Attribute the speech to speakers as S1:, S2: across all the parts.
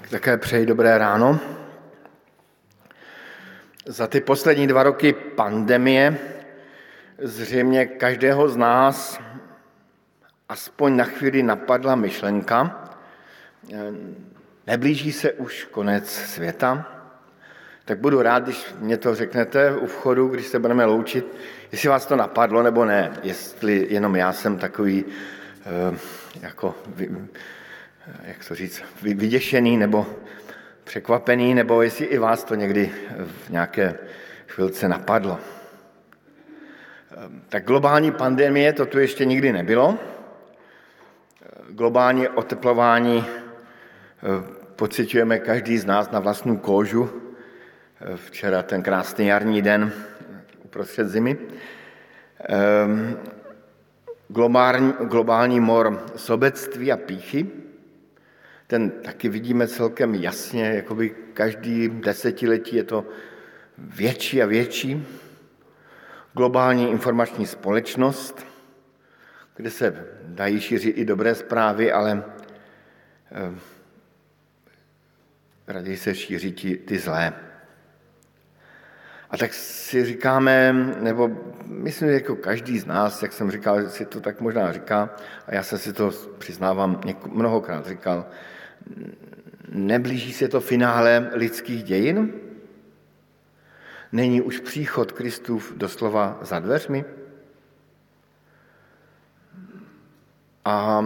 S1: Tak také přeji dobré ráno. Za ty poslední dva roky pandemie zřejmě každého z nás aspoň na chvíli napadla myšlenka, neblíží se už konec světa, tak budu rád, když mě to řeknete u vchodu, když se budeme loučit, jestli vás to napadlo nebo ne, jestli jenom já jsem takový eh, jako jak to říct, vyděšený nebo překvapený, nebo jestli i vás to někdy v nějaké chvilce napadlo. Tak globální pandemie to tu ještě nikdy nebylo. Globální oteplování eh, pocitujeme každý z nás na vlastní kóžu. Včera ten krásný jarní den uprostřed zimy. Ehm, globální, globální mor sobectví a píchy, ten taky vidíme celkem jasně, jakoby každý desetiletí je to větší a větší. Globální informační společnost, kde se dají šířit i dobré zprávy, ale eh, raději se šíří ty, ty zlé. A tak si říkáme, nebo myslím, že jako každý z nás, jak jsem říkal, si to tak možná říká, a já jsem si to přiznávám mnohokrát říkal, Neblíží se to finále lidských dějin? Není už příchod Kristův doslova za dveřmi? A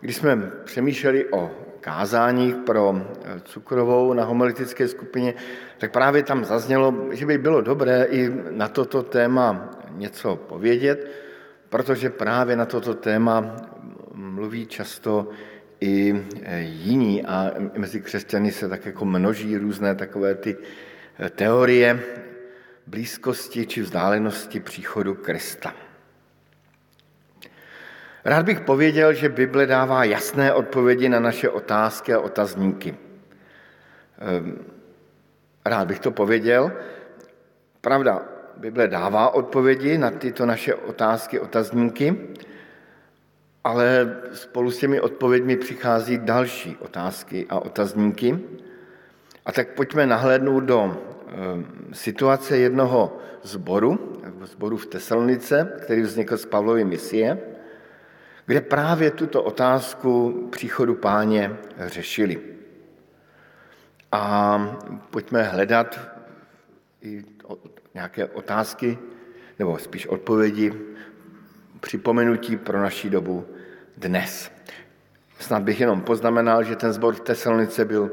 S1: když jsme přemýšleli o kázáních pro cukrovou na homolitické skupině, tak právě tam zaznělo, že by bylo dobré i na toto téma něco povědět, protože právě na toto téma mluví často i e, jiní a mezi křesťany se tak jako množí různé takové ty e, teorie blízkosti či vzdálenosti příchodu Krista. Rád bych pověděl, že Bible dává jasné odpovědi na naše otázky a otazníky. Ehm, rád bych to pověděl. Pravda, Bible dává odpovědi na tyto naše otázky, otazníky, ale spolu s těmi odpověďmi přichází další otázky a otazníky. A tak pojďme nahlédnout do eh, situace jednoho zboru, zboru v Tesalonice, který vznikl z Pavlovy misie, kde právě tuto otázku příchodu páně řešili. A pojďme hledat i nějaké otázky, nebo spíš odpovědi připomenutí pro naší dobu dnes. Snad bych jenom poznamenal, že ten zbor v Tesalonice byl,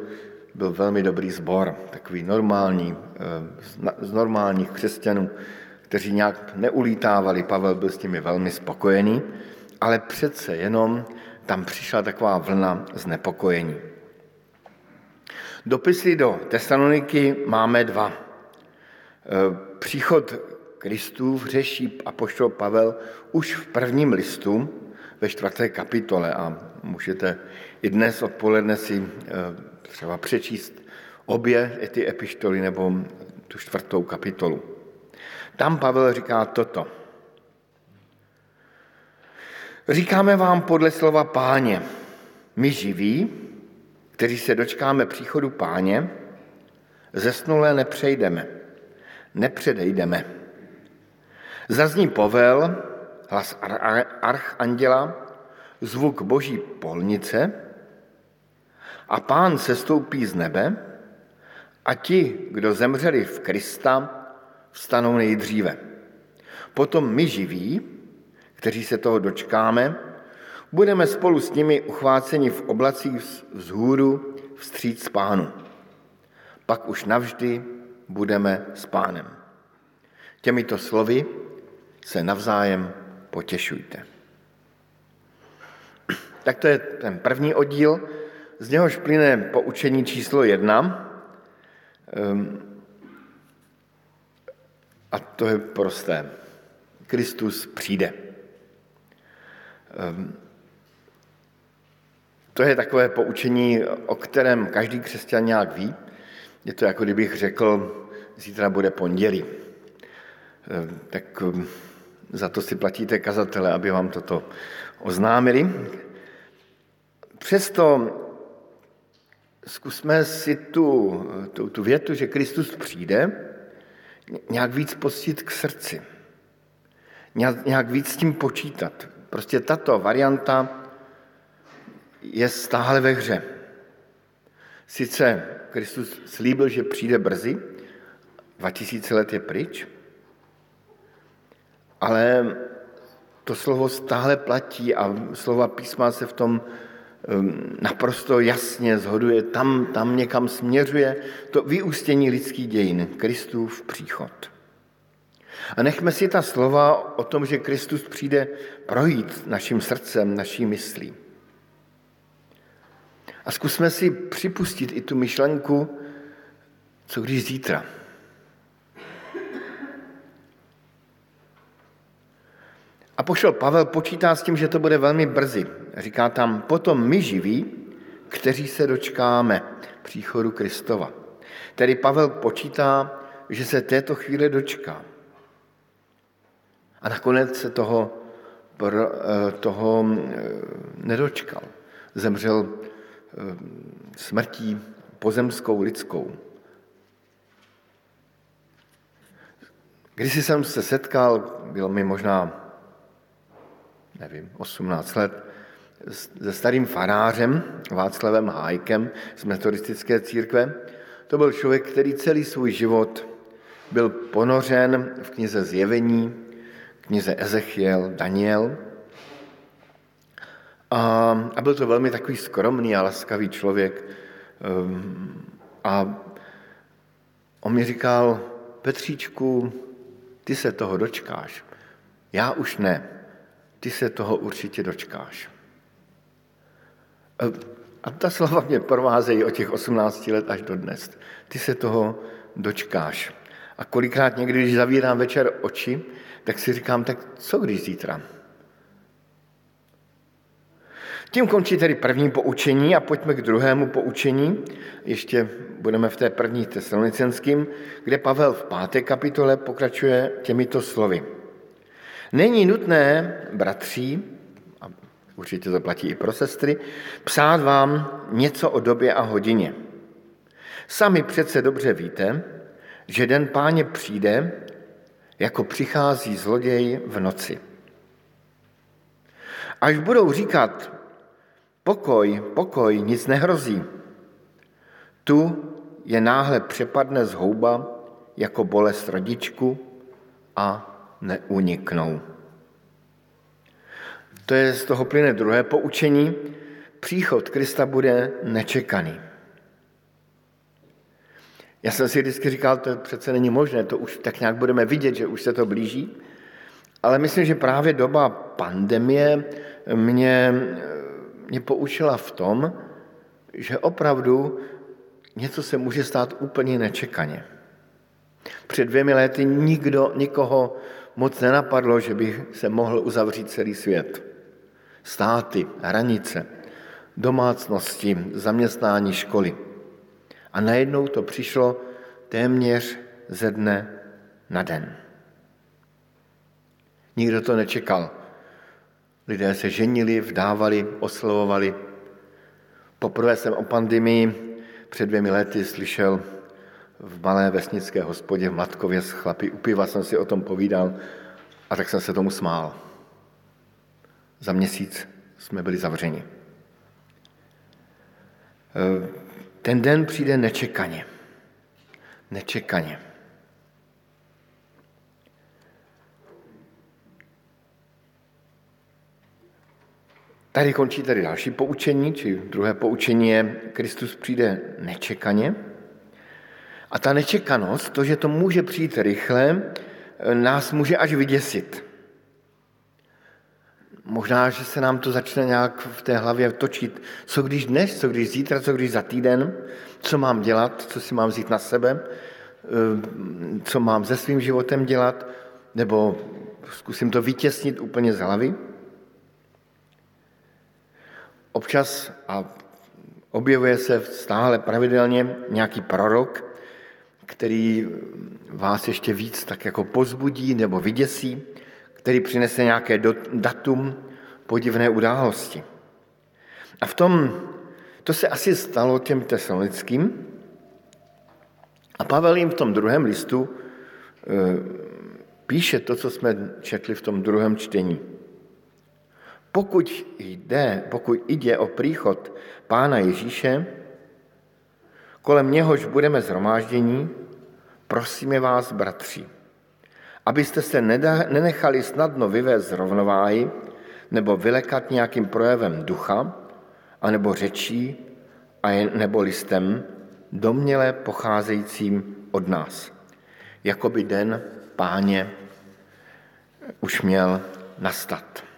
S1: byl velmi dobrý zbor, takový normální, eh, z normálních křesťanů, kteří nějak neulítávali. Pavel byl s nimi velmi spokojený, ale přece jenom tam přišla taková vlna znepokojení. Dopisy do Tesaloniky máme dva. Eh, příchod Kristův řeší apoštol Pavel už v prvním listu ve čtvrté kapitole a můžete i dnes odpoledne si eh, třeba přečíst obě ty epištoly nebo tu čtvrtou kapitolu. Tam Pavel říká toto. Říkáme vám podle slova páně, my živí, kteří se dočkáme příchodu páně, zesnulé nepřejdeme, nepředejdeme Zazní povel, hlas archanděla, zvuk boží polnice a pán se stoupí z nebe a ti, kdo zemřeli v Krista, vstanou nejdříve. Potom my živí, kteří se toho dočkáme, budeme spolu s nimi uchváceni v oblacích vzhůru vstříc pánu. Pak už navždy budeme s pánem. Těmito slovy se navzájem potěšujte. Tak to je ten první oddíl, z něhož plyne poučení číslo jedna. Ehm, a to je prosté. Kristus přijde. Ehm, to je takové poučení, o kterém každý křesťan nějak ví. Je to jako kdybych řekl, zítra bude pondělí. Ehm, tak za to si platíte kazatele, aby vám toto oznámili. Přesto zkusme si tu, tu, tu větu, že Kristus přijde, nějak víc postit k srdci. Nějak, víc s tím počítat. Prostě tato varianta je stále ve hře. Sice Kristus slíbil, že přijde brzy, 2000 let je pryč, ale to slovo stále platí a slova písma se v tom um, naprosto jasně zhoduje, tam, tam někam směřuje to vyústění lidských dějin, Kristův příchod. A nechme si ta slova o tom, že Kristus přijde projít naším srdcem, naší myslí. A zkusme si připustit i tu myšlenku, co když zítra. A pošel Pavel počítá s tím, že to bude velmi brzy. Říká tam, potom my živí, kteří se dočkáme příchodu Kristova. Tedy Pavel počítá, že se této chvíle dočká. A nakonec se toho, eh, toho eh, nedočkal. Zemřel eh, smrtí pozemskou lidskou. Když jsem se setkal, bylo mi možná nevím, 18 let, se starým farářem Václavem Hájkem z metodistické církve. To byl člověk, který celý svůj život byl ponořen v knize Zjevení, knize Ezechiel, Daniel. A, a byl to velmi takový skromný a laskavý člověk. Ehm, a on mi říkal, Petříčku, ty se toho dočkáš. Já už ne ty se toho určitě dočkáš. A ta slova mě provázejí od těch 18 let až do dnes. Ty se toho dočkáš. A kolikrát někdy, když zavírám večer oči, tak si říkám, tak co když zítra? Tím končí tedy první poučení a pojďme k druhému poučení. Ještě budeme v té první tesalonicenským, kde Pavel v páté kapitole pokračuje těmito slovy. Není nutné, bratří, a určitě to platí i pro sestry, psát vám něco o době a hodině. Sami přece dobře víte, že den páně přijde, jako přichází zloděj v noci. Až budou říkat, pokoj, pokoj, nic nehrozí, tu je náhle přepadne zhouba jako bolest rodičku a neuniknou. To je z toho plyne druhé poučení. Příchod Krista bude nečekaný. Já jsem si vždycky říkal, to přece není možné, to už tak nějak budeme vidět, že už se to blíží. Ale myslím, že právě doba pandemie mě, mě poučila v tom, že opravdu něco se může stát úplně nečekaně. Před dvěmi lety nikdo, nikoho moc nenapadlo, že by se mohl uzavřít celý svět. Státy, hranice, domácnosti, zaměstnání, školy. A najednou to přišlo téměř ze dne na den. Nikdo to nečekal. Lidé se ženili, vdávali, oslovovali. Poprvé jsem o pandemii před dvěmi lety slyšel v malé vesnické hospodě v Matkově s chlapy u piva jsem si o tom povídal a tak jsem se tomu smál. Za měsíc jsme byli zavřeni. E, ten den přijde nečekaně. Nečekaně. Tady končí tady další poučení, či druhé poučení je, Kristus přijde nečekaně. A ta nečekanost, to, že to může přijít rychle, nás může až vyděsit. Možná, že se nám to začne nějak v té hlavě točit. Co když dnes, co když zítra, co když za týden, co mám dělat, co si mám vzít na sebe, eh, co mám se svým životem dělat, nebo zkusím to vytěsnit úplně z hlavy. Občas a objevuje se stále pravidelně nějaký prorok, který vás ještě víc tak jako pozbudí nebo vyděsí, který přinese nějaké datum podivné události. A v tom, To se asi stalo těm tesalonickým. A Pavel jim v tom druhém listu eh, píše to, co jsme četli v tom druhém čtení. Pokud jde, pokud jde o příchod Pána Ježíše, kolem něhož budeme zhromáždění, prosíme vás, bratři, abyste se nenechali snadno vyvést z rovnováhy nebo vylekat nějakým projevem ducha, anebo řečí, a nebo listem, domněle pocházejícím od nás. Jakoby den páně už měl nastat.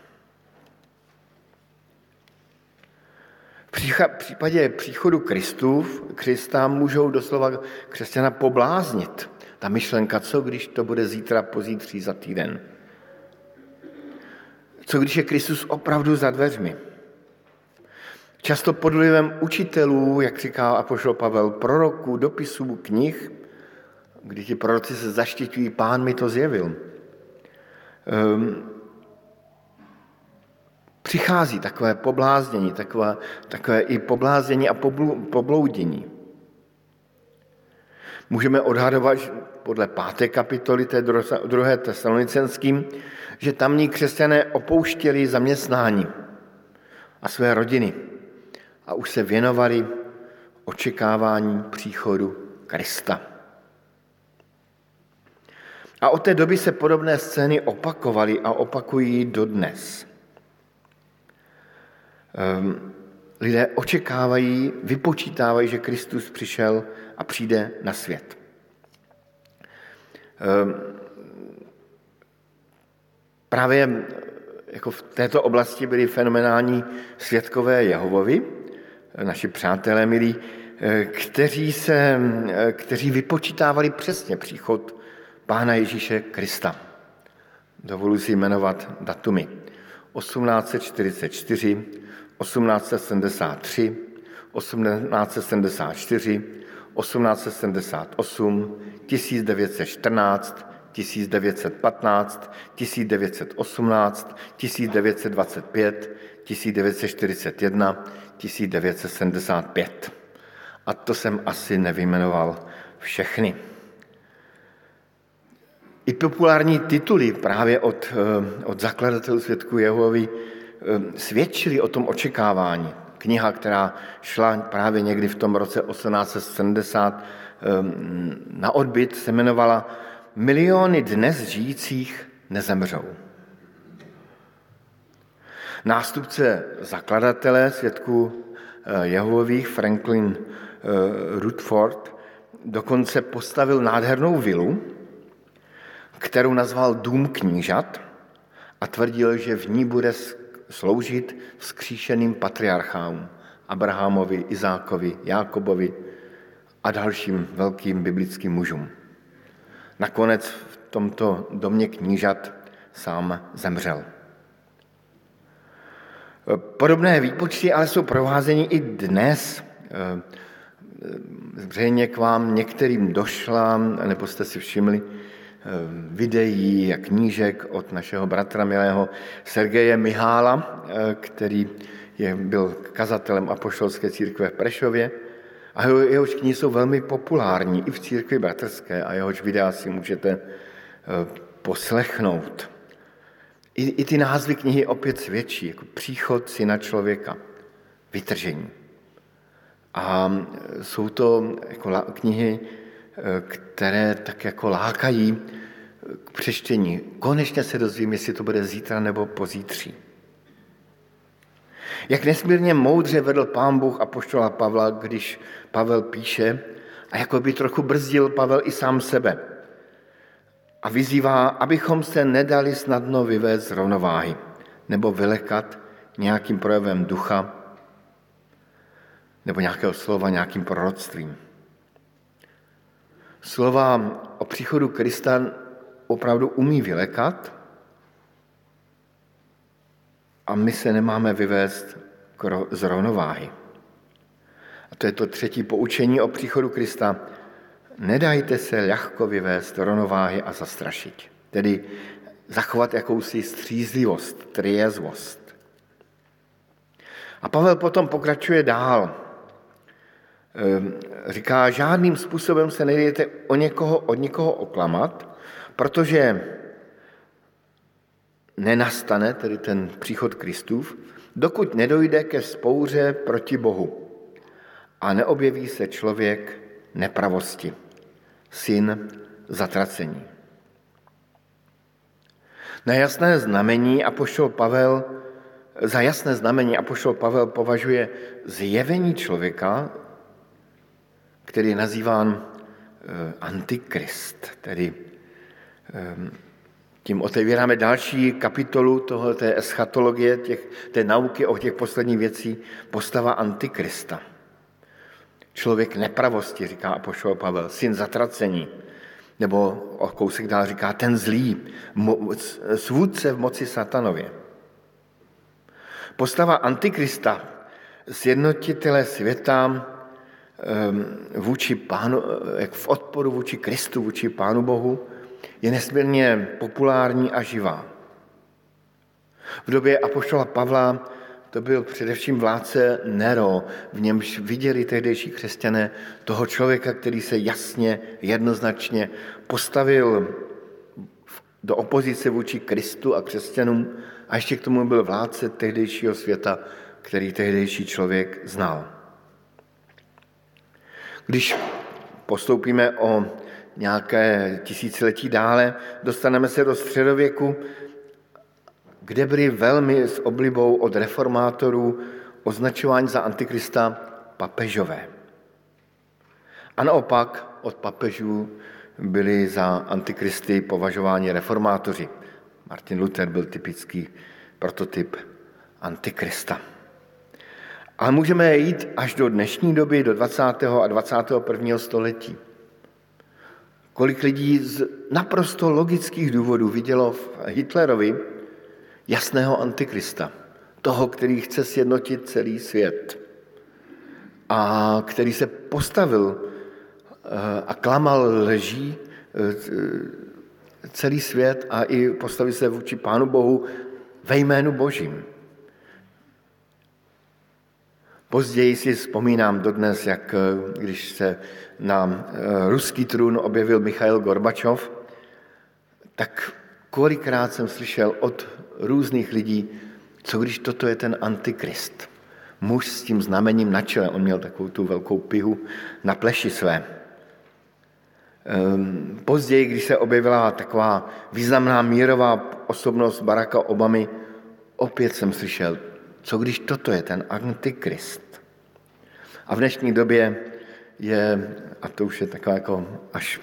S1: V případě příchodu Kristův, Krista můžou doslova křesťana pobláznit. Ta myšlenka, co když to bude zítra, pozítří, za týden. Co když je Kristus opravdu za dveřmi? Často pod vlivem učitelů, jak říká apoštol Pavel, proroků, dopisů, knih, kdy ti proroci se zaštiťují, pán mi to zjevil. Um, přichází takové pobláznění, takové, takové i pobláznění a pobloudění. Můžeme odhadovat podle páté kapitoly té druhé tesalonicenským, že tamní křesťané opouštěli zaměstnání a své rodiny a už se věnovali očekávání příchodu Krista. A od té doby se podobné scény opakovaly a opakují dodnes. Um, lidé očekávají, vypočítávají, že Kristus přišel a přijde na svět. Um, právě jako v této oblasti byli fenomenální světkové Jehovovi, naši přátelé milí, eh, kteří, se, eh, kteří vypočítávali přesně příchod Pána Ježíše Krista. Dovolu si jmenovat datumy. 1844, 1873, 1874, 1878, 1914, 1915, 1918, 1925, 1941, 1975. A to jsem asi nevyjmenoval všechny. I populární tituly právě od, eh, od zakladatelů světku Jehovy eh, svědčili o tom očekávání. Kniha, která šla právě někdy v tom roce 1870 eh, na odbyt, se jmenovala Miliony dnes žijících nezemřou. Nástupce zakladatele svědků Jehovových, Franklin Rutherford, dokonce postavil nádhernou vilu, kterou nazval Dům knížat a tvrdil, že v ní bude sloužit vzkříšeným patriarchám Abrahamovi, Izákovi, Jákobovi a dalším velkým biblickým mužům. Nakonec v tomto domě knížat sám zemřel. Podobné výpočty ale jsou provázeny i dnes. Zřejmě k vám některým došla, nebo jste si všimli, videí a knížek od našeho bratra milého Sergeje Mihála, eh, který je, byl kazatelem apoštolské církve v Prešově. A jeho, jehož knihy jsou velmi populární i v církvi bratrské a jehož videa si můžete eh, poslechnout. I, I ty názvy knihy opět svědčí, jako příchod syna člověka, vytržení. A eh, jsou to jako knihy, které tak jako lákají k přečtení. Konečně se dozvím, jestli to bude zítra nebo pozítří. Jak nesmírně moudře vedl pán Bůh a poštola Pavla, když Pavel píše, a jako by trochu brzdil Pavel i sám sebe. A vyzývá, abychom se nedali snadno vyvést z rovnováhy nebo vylekat nějakým projevem ducha nebo nějakého slova, nějakým proroctvím. Slova o příchodu Krista opravdu umí vylekat a my se nemáme vyvést z rovnováhy. A to je to třetí poučení o příchodu Krista. Nedajte se ľahko vyvést do rovnováhy a zastrašit. Tedy zachovat jakousi střízlivost, triezvost. A Pavel potom pokračuje dál říká, žádným způsobem se nejdete o někoho, od někoho oklamat, protože nenastane, tedy ten příchod Kristův, dokud nedojde ke spouře proti Bohu a neobjeví se člověk nepravosti, syn zatracení. Na jasné znamení apoštol Pavel, za jasné znamení apoštol Pavel považuje zjevení člověka, který je nazýván eh, antikrist, tedy ehm, tím otevíráme další kapitolu toho, té eschatologie, těch, té nauky o těch posledních věcí, postava antikrista. Člověk nepravosti, říká apoštol Pavel, syn zatracení, nebo o kousek dál říká ten zlý, svůdce v moci satanově. Postava antikrista, sjednotitele světa, vůči pánu, jak v odporu vůči Kristu, vůči pánu Bohu, je nesmírně populární a živá. V době apoštola Pavla to byl především vládce Nero, v němž viděli tehdejší křesťané toho člověka, který se jasně, jednoznačně postavil do opozice vůči Kristu a křesťanům a ještě k tomu byl vládce tehdejšího světa, který tehdejší člověk znal. Když postoupíme o nějaké tisíciletí dále, dostaneme se do středověku, kde byli velmi s oblibou od reformátorů označování za antikrista papežové. A naopak od papežů byli za antikristy považováni reformátoři. Martin Luther byl typický prototyp antikrista. Ale můžeme jít až do dnešní doby, do 20. a 21. století. Kolik lidí z naprosto logických důvodů vidělo v Hitlerovi jasného antikrista, toho, který chce sjednotit celý svět a který se postavil eh, a klamal leží eh, celý svět a i postavil se vůči Pánu Bohu ve jménu Božím. Později si vzpomínám dodnes, jak eh, když se na ruský trůn objevil Michail Gorbačov, tak kolikrát jsem slyšel od různých lidí, co když toto je ten antikrist. Muž s tím znamením na čele, on měl takovou tu velkou pihu na pleši své. Ehm, později, když se objevila taková významná mírová osobnost Baracka Obamy, opět jsem slyšel, co když toto je ten antikrist. A v dnešní době je, a to už je takové jako až,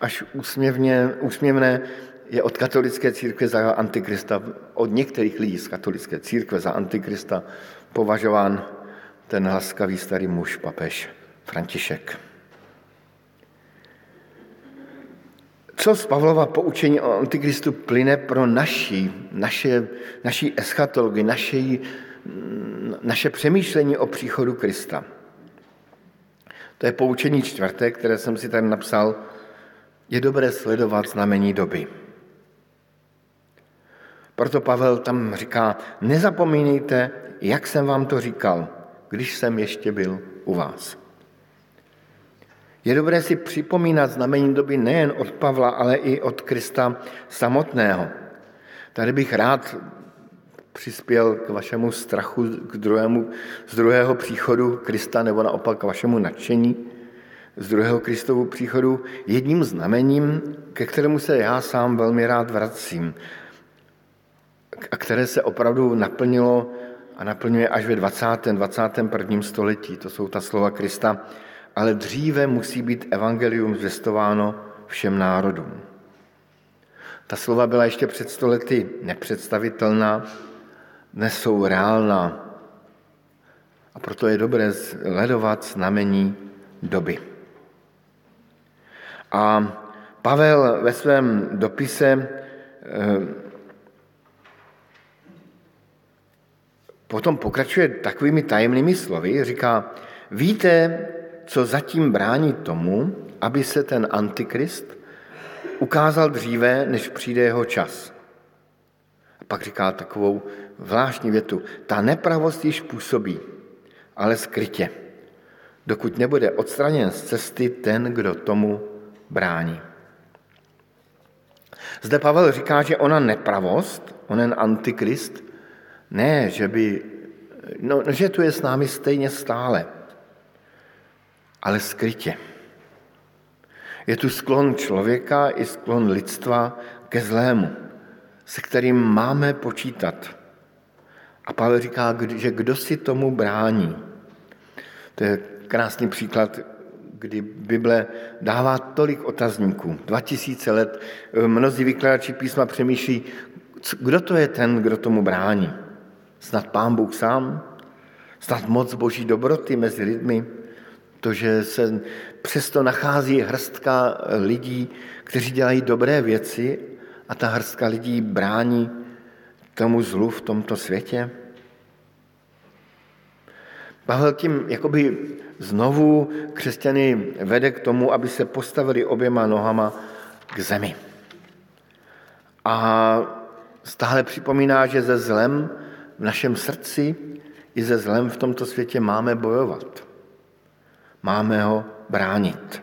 S1: až úsměvně, úsměvné, je od katolické církve za antikrista, od některých lidí z katolické církve za antikrista považován ten laskavý starý muž, papež František. Co z Pavlova poučení o antikristu plyne pro naší, naše, naší eschatologii, naše, naše přemýšlení o příchodu Krista? To je poučení čtvrté, které jsem si tady napsal. Je dobré sledovat znamení doby. Proto Pavel tam říká, nezapomínejte, jak jsem vám to říkal, když jsem ještě byl u vás. Je dobré si připomínat znamení doby nejen od Pavla, ale i od Krista samotného. Tady bych rád přispěl k vašemu strachu k druhému, z druhého příchodu Krista, nebo naopak k vašemu nadšení z druhého Kristovu příchodu jedním znamením, ke kterému se já sám velmi rád vracím a které se opravdu naplnilo a naplňuje až ve 20. 21. století. To jsou ta slova Krista. Ale dříve musí být evangelium zvěstováno všem národům. Ta slova byla ještě před stolety nepředstavitelná, dnes jsou reálná. A proto je dobré sledovat znamení doby. A Pavel ve svém dopise eh, Potom pokračuje takovými tajemnými slovy, říká, víte, co zatím brání tomu, aby se ten antikrist ukázal dříve, než přijde jeho čas. A pak říká takovou zvláštní větu. Ta nepravost již působí, ale skrytě. dokud nebude odstraněn z cesty ten, kdo tomu brání. Zde Pavel říká, že ona nepravost, onen antikrist, ne, že by, no, že tu je s námi stejně stále, ale skrytě. Je tu sklon člověka i sklon lidstva ke zlému, se kterým máme počítat. A Pavel říká, že kdo si tomu brání. To je krásný příklad, kdy Bible dává tolik otazníků. 2000 let mnozí vykladači písma přemýšlí, kdo to je ten, kdo tomu brání. Snad pán Bůh sám? Snad moc boží dobroty mezi lidmi? To, že se přesto nachází hrstka lidí, kteří dělají dobré věci a ta hrstka lidí brání tomu zlu v tomto světě? Pavel tím jakoby znovu křesťany vede k tomu, aby se postavili oběma nohama k zemi. A stále připomíná, že ze zlem v našem srdci i ze zlem v tomto světě máme bojovat. Máme ho bránit.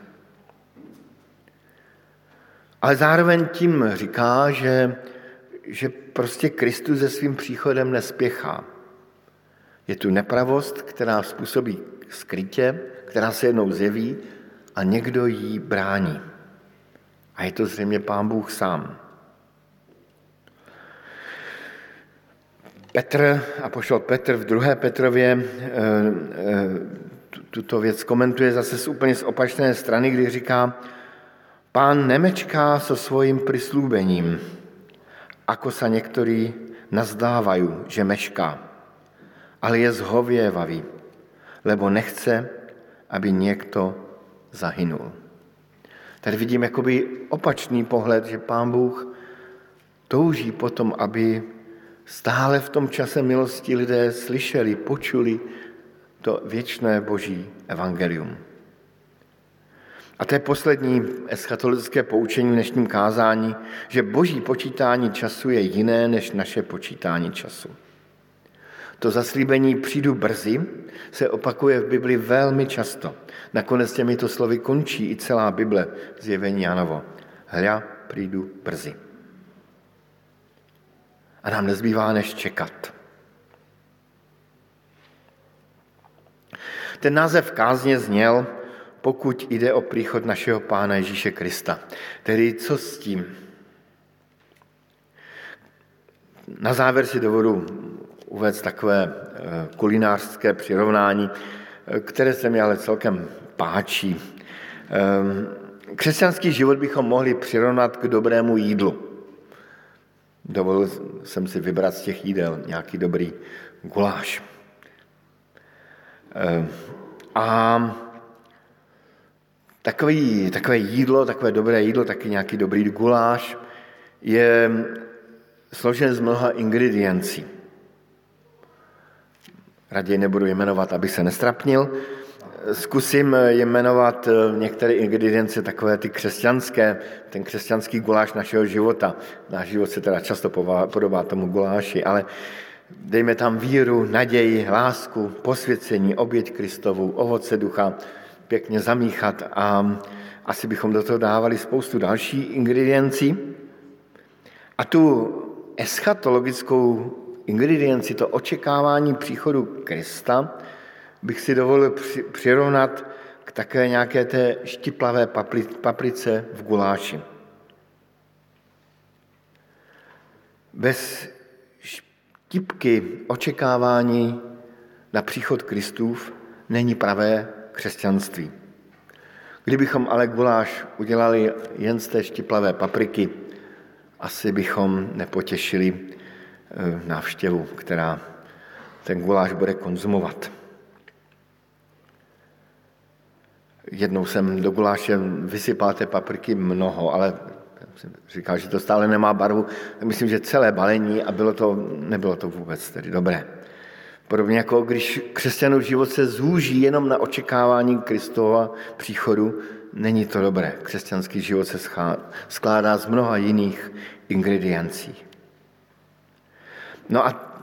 S1: Ale zároveň tím říká, že, že prostě Kristus se svým příchodem nespěchá. Je tu nepravost, která způsobí skrytě, která se jednou zjeví a někdo jí brání. A je to zřejmě pán Bůh sám. Petr, a pošel Petr v druhé Petrově, eh, eh, tuto věc komentuje zase z úplně z opačné strany, kdy říká, pán nemečká so svojím prislúbením, ako sa někteří nazdávají, že mešká, ale je zhověvavý, lebo nechce, aby někdo zahynul. Tady vidím jakoby opačný pohled, že pán Bůh touží potom, aby stále v tom čase milosti lidé slyšeli, počuli to věčné boží evangelium. A to je poslední eschatologické poučení v dnešním kázání, že boží počítání času je jiné než naše počítání času. To zaslíbení přijdu brzy se opakuje v Bibli velmi často. Nakonec těmito slovy končí i celá Bible zjevení Janovo. Hľa, přijdu brzy a nám nezbývá než čekat. Ten název kázně zněl, pokud jde o příchod našeho Pána Ježíše Krista. Tedy co s tím? Na závěr si dovodu uvést takové eh, kulinářské přirovnání, eh, které se mi ale celkem páčí. Eh, křesťanský život bychom mohli přirovnat k dobrému jídlu. Dovolil jsem si vybrat z těch jídel nějaký dobrý guláš. Eh, a takový, takové jídlo, takové dobré jídlo, taky nějaký dobrý guláš je složen z mnoha ingrediencí. Raději nebudu jmenovat, abych se nestrapnil. Zkusím jmenovat eh, některé ingredience takové ty křesťanské, ten křesťanský guláš našeho života. Náš život se teda často podobá tomu guláši, ale dejme tam víru, naději, lásku, posvěcení, oběť Kristovu, ovoce ducha, pěkně zamíchat a asi bychom do toho dávali spoustu další ingrediencí. A tu eschatologickou ingredienci, to očekávání příchodu Krista, bych si dovolil přirovnat k také nějaké té štiplavé paprice v guláši. Bez štipky očekávání na příchod Kristův není pravé křesťanství. Kdybychom ale guláš udělali jen z té štiplavé papriky, asi bychom nepotěšili eh, návštěvu, která ten guláš bude konzumovat. Jednou jsem do guláše vysypal té papriky mnoho, ale říkal, že to stále nemá barvu. Myslím, že celé balení a bylo to, nebylo to vůbec tedy dobré. Podobně jako když křesťanův život se zúží jenom na očekávání Kristova příchodu, není to dobré. Křesťanský život se skládá z mnoha jiných ingrediencí. No a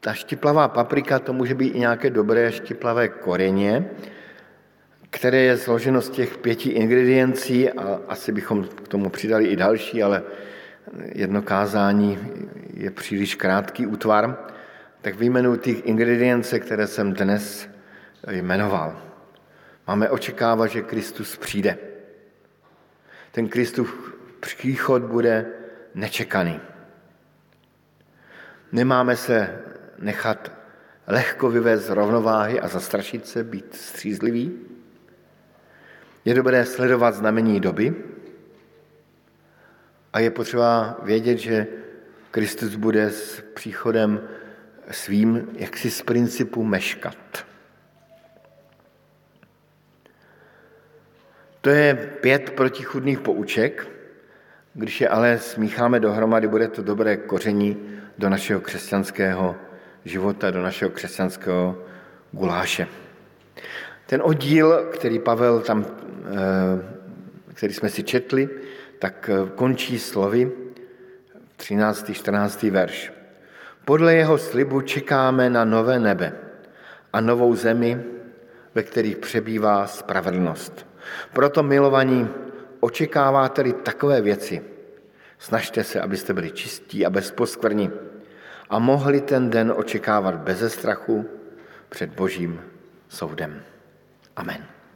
S1: ta štiplavá paprika, to může být i nějaké dobré štiplavé koreně, které je složeno z těch pěti ingrediencí a asi bychom k tomu přidali i další, ale jedno kázání je příliš krátký útvar, tak vyjmenuji ty ingredience, které jsem dnes jmenoval. Máme očekávat, že Kristus přijde. Ten Kristus příchod bude nečekaný. Nemáme se nechat lehko vyvést z rovnováhy a zastrašit se, být střízlivý. Je dobré sledovat znamení doby a je potřeba vědět, že Kristus bude s příchodem svým jaksi z principu meškat. To je pět protichudných pouček, když je ale smícháme dohromady, bude to dobré koření do našeho křesťanského života, do našeho křesťanského guláše. Ten oddíl, který Pavel tam, eh, který jsme si četli, tak eh, končí slovy 13. 14. verš. Podle jeho slibu čekáme na nové nebe a novou zemi, ve kterých přebývá spravedlnost. Proto, milovaní, očekáváte-li takové věci, snažte se, abyste byli čistí a bezposkvrní a mohli ten den očekávat beze strachu před Božím soudem. Amen.